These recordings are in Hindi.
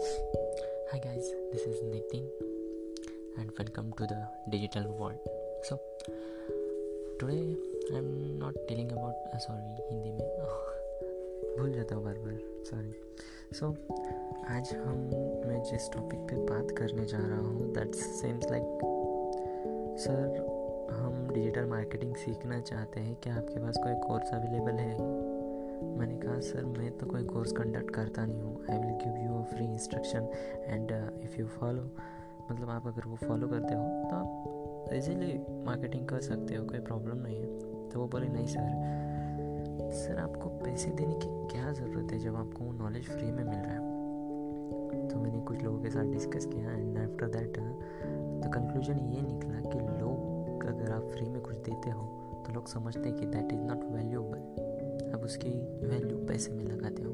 Hi guys, this is Nitin and welcome to the digital world. So today I'm not telling about uh, sorry Hindi में भूल जाता हूँ बार बार सॉरी सो आज हम मैं जिस टॉपिक पे बात करने जा रहा हूँ दैट सेम्स लाइक सर हम डिजिटल मार्केटिंग सीखना चाहते हैं क्या आपके पास कोई कोर्स अवेलेबल है? मैंने कहा, सर, मैं तो कोई कोर्स कंडक्ट करता नहीं हूँ। I will give you free instruction and if you follow मतलब आप अगर वो फॉलो करते हो तो आप इजीली मार्केटिंग कर सकते हो, कोई प्रॉब्लम नहीं है। तो वो बोले, नहीं, सर। सर, आपको पैसे देने की क्या ज़रूरत है जब आपको वो नॉलेज फ्री में मिल रहा है? तो मैंने कुछ लोगों के साथ डिस्कस किया एंड आफ्टर दैट तो कंक्लूजन ये निकला कि लोग अगर आप फ्री में कुछ देते हो तो लोग समझते हैं कि दैट इज़ नॉट वैल्यूएबल अब उसकी वैल्यू पैसे में लगाते हो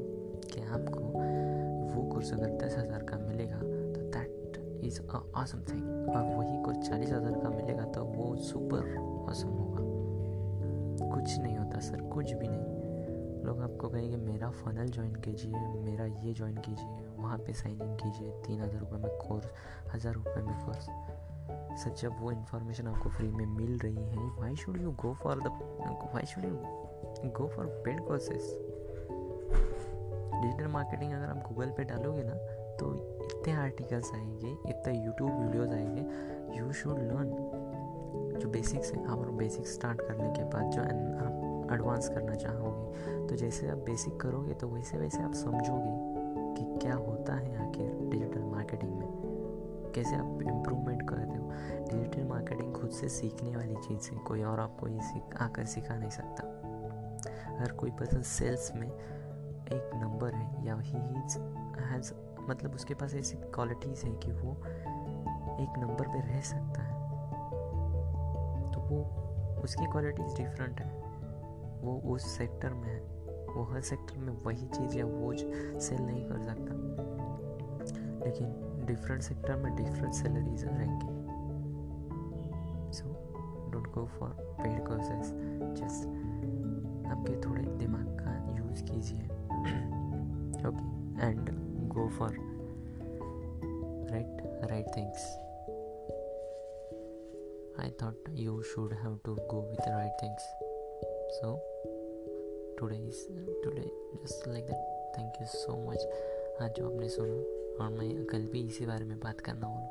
कि आपको वो कोर्स अगर दस हज़ार का मिलेगा तो दैट इज़ ऑसम थिंग और वही कोर्स चालीस हज़ार का मिलेगा तो वो सुपर ऑसम होगा। कुछ नहीं होता सर, कुछ भी नहीं। लोग आपको कहेंगे, मेरा फनल ज्वाइन कीजिए, मेरा ये ज्वाइन कीजिए, वहाँ पे साइन इन कीजिए, तीन हज़ार रुपये में कोर्स हज़ार रुपये में कोर्स सर, जब वो इन्फॉर्मेशन आपको फ्री में मिल रही है why should you go for the why should you go for paid courses digital marketing अगर आप गूगल पे डालोगे ना तो इतने आर्टिकल्स आएँगे, इतने यूट्यूब वीडियोस आएँगे यू शुड लर्न जो बेसिक्स है। और बेसिक स्टार्ट करने के बाद जो आप एडवांस करना चाहोगे तो जैसे आप बेसिक करोगे तो वैसे वैसे आप समझोगे कि क्या होता है आखिर डिजिटल मार्केटिंग में। कैसे आप इम्प्रूवमेंट करते हो? डिजिटल मार्केटिंग खुद से सीखने वाली चीज़ है, कोई और आपको ये सीख आकर सिखा नहीं सकता। अगर कोई पर्सन सेल्स में एक नंबर है, या ही हैज़ मतलब उसके पास ऐसी क्वालिटीज़ है कि वो एक नंबर पे रह सकता है। तो वो, उसकी क्वालिटीज़ डिफरेंट है। वो उस सेक्टर में है। वो हर सेक्टर में वही चीज़ या वो सेल नहीं कर सकता। लेकिन डिफरेंट सेक्टर में डिफरेंट सैलरीज रहेंगे। So don't go for paid courses just आपके थोड़े दिमाग का यूज़ कीजिए। Okay and go for right right things I thought you should have to go with right things so today is today just like that thank you so much आज जो आपने सुना, और मैं कल भी इसी बारे में बात करना हूँ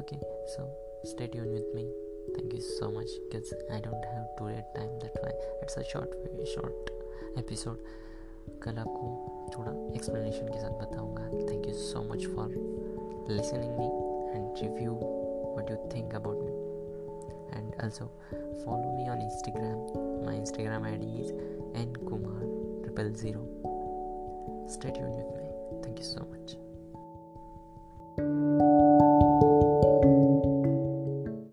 okay so stay tune with me thank you so much because i don't have today time that's why it's a short very short episode कल आपको थोड़ा एक्सप्लेनेशन के साथ बताऊंगा thank you so much for listening me and review what you think about me and also follow me on instagram my instagram id is nkumar triple zero stay tuned with me thank you so much